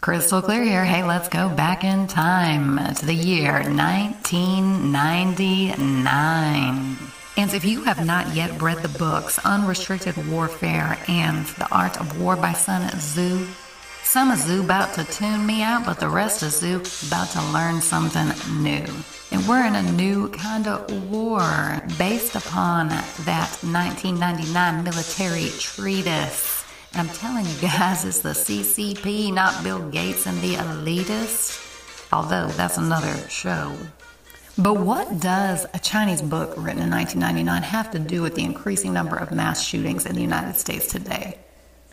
Crystal clear here. Hey, let's go back in time to the year 1999. And if you have not yet read the books Unrestricted Warfare and The Art of War by Sun Tzu, some of Tzu about to tune me out, but the rest of Tzu about to learn something new. And we're in a new kind of war based upon that 1999 military treatise. I'm telling you guys, it's the CCP, not Bill Gates and the elitists. Although that's another show. But what does a Chinese book written in 1999 have to do with the increasing number of mass shootings in the United States today?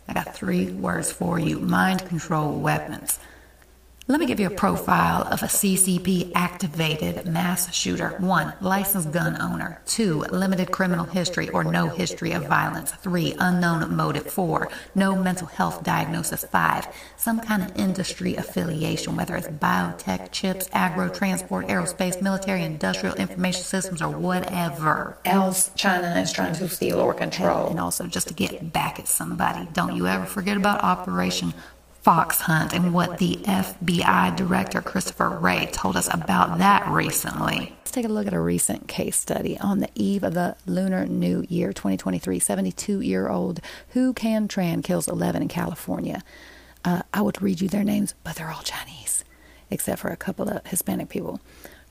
I got three words for you mind control weapons. Let me give you a profile of a CCP activated mass shooter. One, licensed gun owner. Two, limited criminal history or no history of violence. Three, unknown motive. Four, no mental health diagnosis. Five, some kind of industry affiliation, whether it's biotech, chips, agro, transport, aerospace, military, industrial information systems, or whatever else China is trying to steal or control. And also just to get back at somebody. Don't you ever forget about Operation fox hunt and what the FBI director Christopher Wray told us about that recently. Let's take a look at a recent case study on the eve of the Lunar New Year 2023. 72 year old Huu Can Tran kills 11 in California. Uh, I would read you their names, but they're all Chinese, except for a couple of Hispanic people.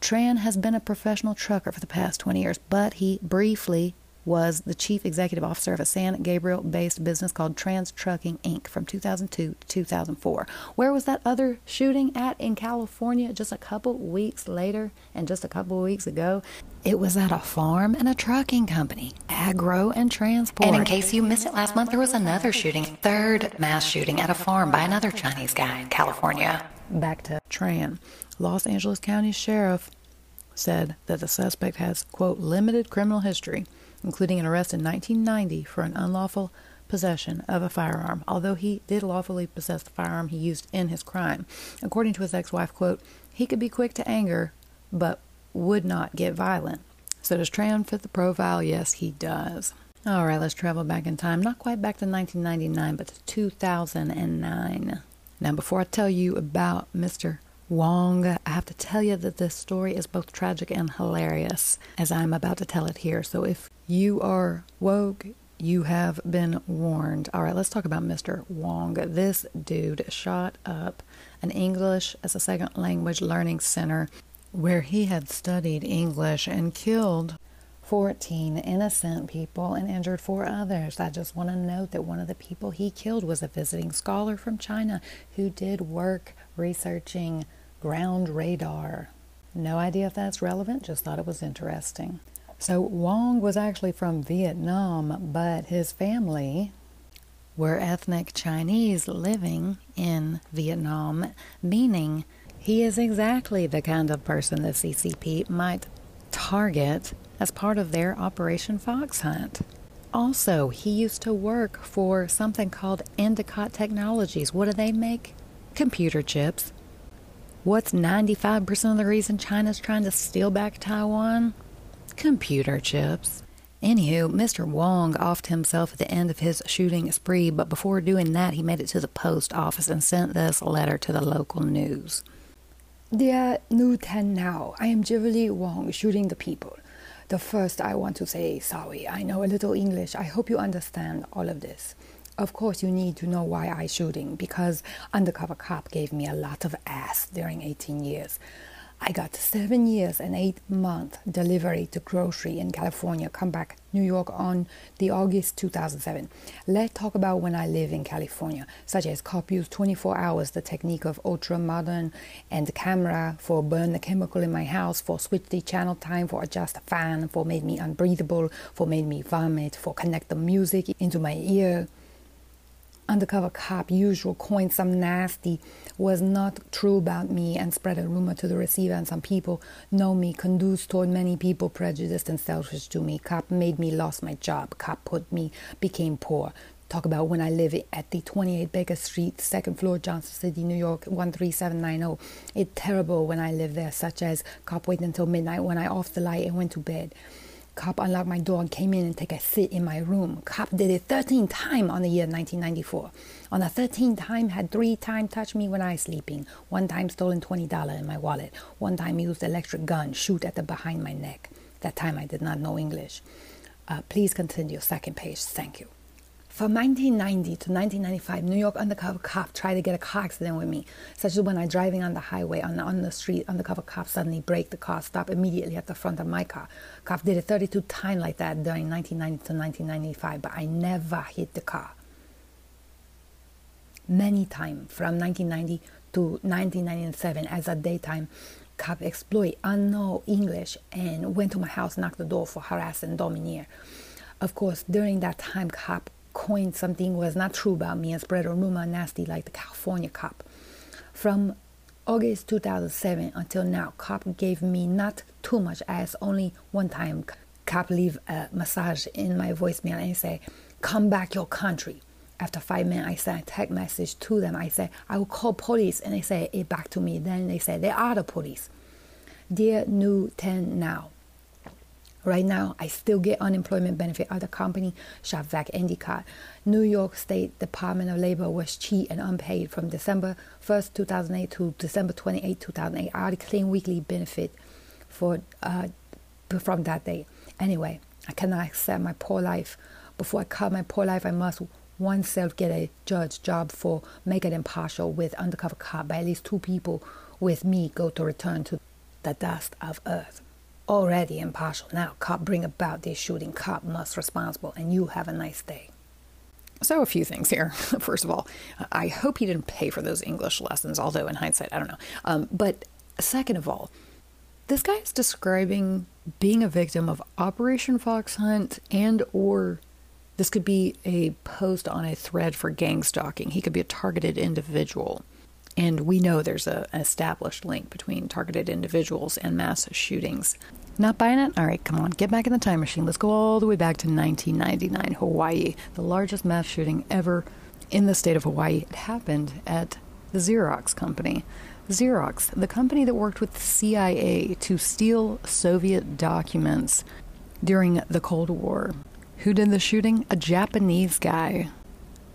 Tran has been a professional trucker for the past 20 years, but he briefly was the chief executive officer of a San Gabriel based business called Tran's Trucking Inc. from 2002 to 2004. Where was that other shooting at in California just a couple weeks later and just a couple weeks ago? It was at a farm and a trucking company, agro and transport. And in case you missed it last month, there was another shooting, third mass shooting at a farm by another Chinese guy in California. Back to Tran. Los Angeles County Sheriff said that the suspect has, quote, limited criminal history including an arrest in 1990 for an unlawful possession of a firearm, although he did lawfully possess the firearm he used in his crime. According to his ex-wife, quote, he could be quick to anger, but would not get violent. So does Tran fit the profile? Yes, he does. All right, let's travel back in time. Not quite back to 1999, but to 2009. Now, before I tell you about Mr. Wong, I have to tell you that this story is both tragic and hilarious, as I'm about to tell it here. So if you are woke, you have been warned. All right, let's talk about Mr. Wong. This dude shot up an English as a second language learning center where he had studied English and killed 14 innocent people and injured four others. I just want to note that one of the people he killed was a visiting scholar from China who did work researching ground radar. No idea if that's relevant, just thought it was interesting. So, Wong was actually from Vietnam, but his family were ethnic Chinese living in Vietnam, meaning he is exactly the kind of person the CCP might target as part of their Operation Fox Hunt. Also, he used to work for something called Endicott Technologies. What do they make? Computer chips. What's 95% of the reason China's trying to steal back Taiwan? Computer chips. Anywho, Mr. Wong offed himself at the end of his shooting spree, but before doing that, he made it to the post office and sent this letter to the local news. Dear New Ten Now, I am Jiverly Wong, shooting the people. The first, I want to say sorry. I know a little English. I hope you understand all of this. Of course, you need to know why I shooting because undercover cop gave me a lot of ass during 18 years. I got seven years and eight month delivery to grocery in California, come back New York on the August 2007. Let's talk about when I live in California, such as cop use 24 hours, the technique of ultra modern and camera for burn the chemical in my house, for switch the channel time, for adjust fan, for made me unbreathable, for made me vomit, for connect the music into my ear undercover cop usual coined some nasty was not true about me and spread a rumor to the receiver and some people know me conduce toward many people prejudiced and selfish to me. Cop made me lost my job. Cop put me became poor. Talk about when i live at the 28 baker street second floor johnson city new york 13790 It terrible when i live there such as cop wait until midnight when i off the light and went to bed Cop unlocked my door and came in and take a seat in my room. Cop did it 13 times on the year 1994. On the 13th time, had three times touched me when I was sleeping. One time stolen $20 in my wallet. One time used electric gun, shoot at the behind my neck. That time I did not know English. Uh, please continue, second page. Thank you. From 1990 to 1995, New York undercover cop tried to get a car accident with me, such as when I driving on the highway on the, on the street, undercover cop suddenly brake the car, stop immediately at the front of my car. Cop did it 32 times like that during 1990 to 1995, but I never hit the car. Many times from 1990 to 1997 as a daytime cop exploit unknown English and went to my house, knocked the door for harass and domineer. Of course, during that time, cop coined something was not true about me and spread a rumor nasty like the California cop. From August 2007 until now, cop gave me not too much as only one time cop leave a message in my voicemail and say, come back your country. After five minutes, I sent a text message to them. I said, I will call police. And they say it back to me. Then they say, they are the police. Dear New 10 Now, Right now, I still get unemployment benefit of the company ShopVac Endicott. New York State Department of Labor was cheap and unpaid from December 1st, 2008 to December 28, 2008. I already claimed weekly benefit for uh, from that day. Anyway, I cannot accept my poor life. Before I cut my poor life, I must oneself get a judge job for make it impartial with undercover cop by at least two people with me go to return to the dust of earth already impartial. Now, cop bring about this shooting. Cop must responsible, and you have a nice day. So, a few things here. First of all, I hope he didn't pay for those English lessons, although in hindsight, I don't know. Um, but second of all, this guy is describing being a victim of Operation Fox Hunt and or this could be a post on a thread for gang stalking. He could be a targeted individual. And we know there's a, an established link between targeted individuals and mass shootings. Not buying it? All right, come on, get back in the time machine. Let's go all the way back to 1999, Hawaii, the largest mass shooting ever in the state of Hawaii. It happened at the Xerox company. Xerox, the company that worked with the CIA to steal Soviet documents during the Cold War. Who did the shooting? A Japanese guy.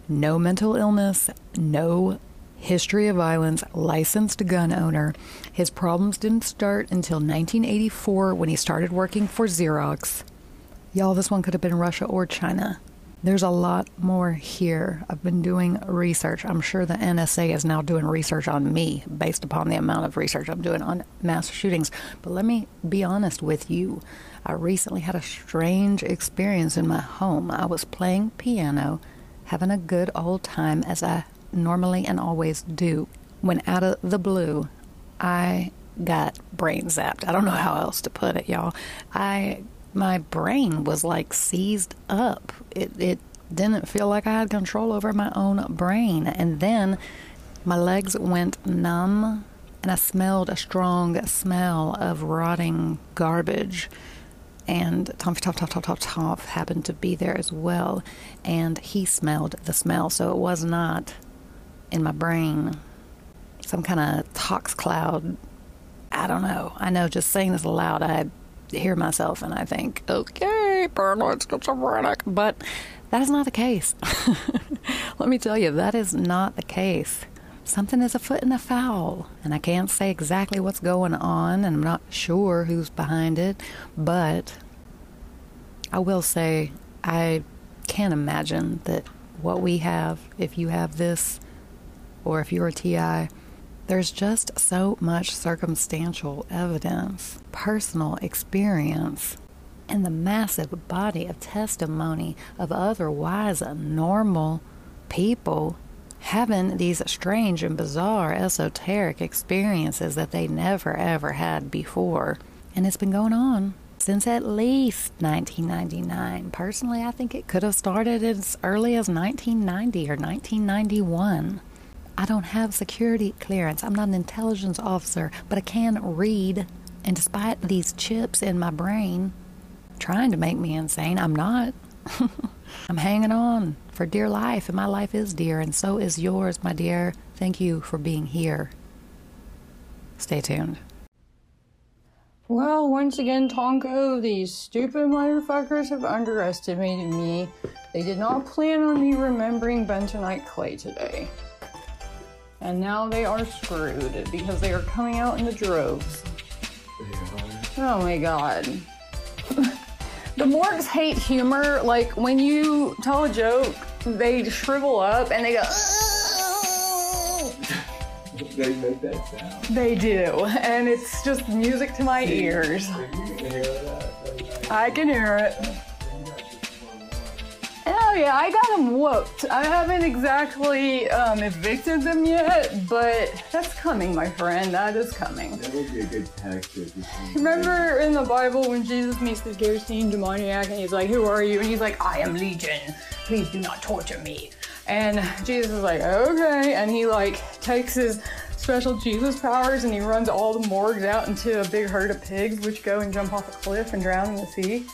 No mental illness, no history of violence, licensed gun owner. His problems didn't start until 1984 when he started working for Xerox. Y'all, this one could have been Russia or China. There's a lot more here. I've been doing research. I'm sure the NSA is now doing research on me based upon the amount of research I'm doing on mass shootings. But let me be honest with you. I recently had a strange experience in my home. I was playing piano, having a good old time as I normally and always do. When out of the blue, I got brain zapped. I don't know how else to put it, y'all. I my brain was like seized up. It it didn't feel like I had control over my own brain. And then my legs went numb and I smelled a strong smell of rotting garbage. And Tom Top Top Top Top Top happened to be there as well, and he smelled the smell. So it was not in my brain, some kind of tox cloud. I don't know. I know just saying this aloud, I hear myself and I think, okay, paranoid schizophrenic. But that is not the case. Let me tell you, that is not the case. Something is afoot in the foul, and I can't say exactly what's going on, and I'm not sure who's behind it, but I will say I can't imagine that what we have, if you have this, or if you're a TI, there's just so much circumstantial evidence, personal experience, and the massive body of testimony of otherwise normal people having these strange and bizarre esoteric experiences that they never ever had before. And it's been going on since at least 1999. Personally, I think it could have started as early as 1990 or 1991. I don't have security clearance. I'm not an intelligence officer, but I can read. And despite these chips in my brain trying to make me insane, I'm not. I'm hanging on for dear life, and my life is dear, and so is yours, my dear. Thank you for being here. Stay tuned. Well, once again, Tonko, these stupid motherfuckers have underestimated me. They did not plan on me remembering bentonite clay today. And now they are screwed because they are coming out in the droves. Oh my god. the morgues hate humor. Like, when you tell a joke, they shrivel up and they go, They make that sound. They do, and it's just music to my ears. You hear that. I can hear it. Yeah, I got them whooped. I haven't exactly um, evicted them yet, but that's coming, my friend. That is coming. That would be a good tactic. Remember in the Bible when Jesus meets the Gerasene demoniac and he's like, Who are you? And he's like, I am Legion. Please do not torture me. And Jesus is like, Okay. And he like takes his special Jesus powers and he runs all the morgues out into a big herd of pigs, which go and jump off a cliff and drown in the sea.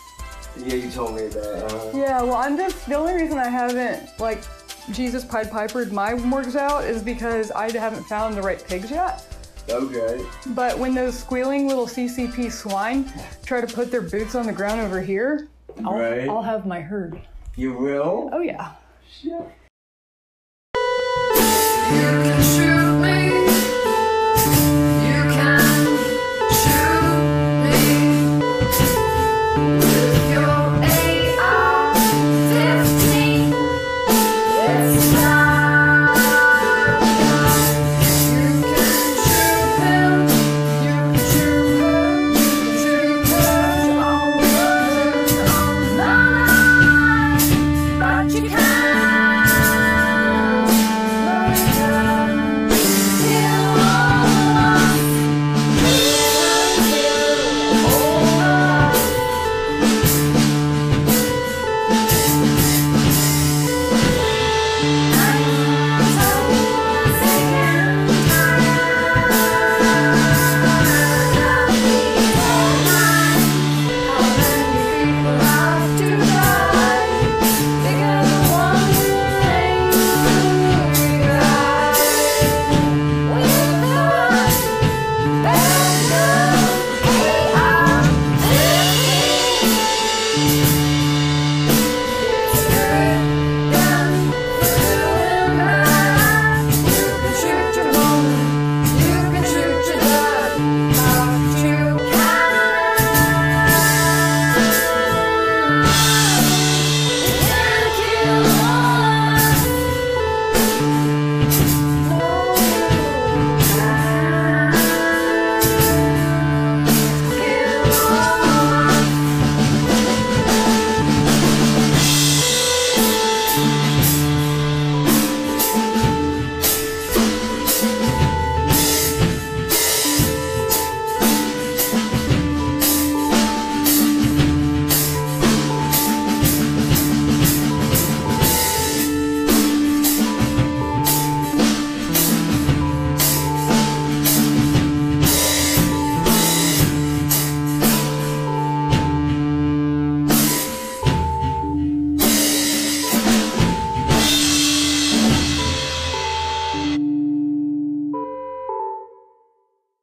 Yeah, you told me that. Uh, Yeah, well, I'm just the only reason I haven't like Jesus Pied Pipered my morgues out is because I haven't found the right pigs yet. okay. But when those squealing little CCP swine try to put their boots on the ground over here, I'll, Right. I'll have my herd. You will? Oh yeah. Shit.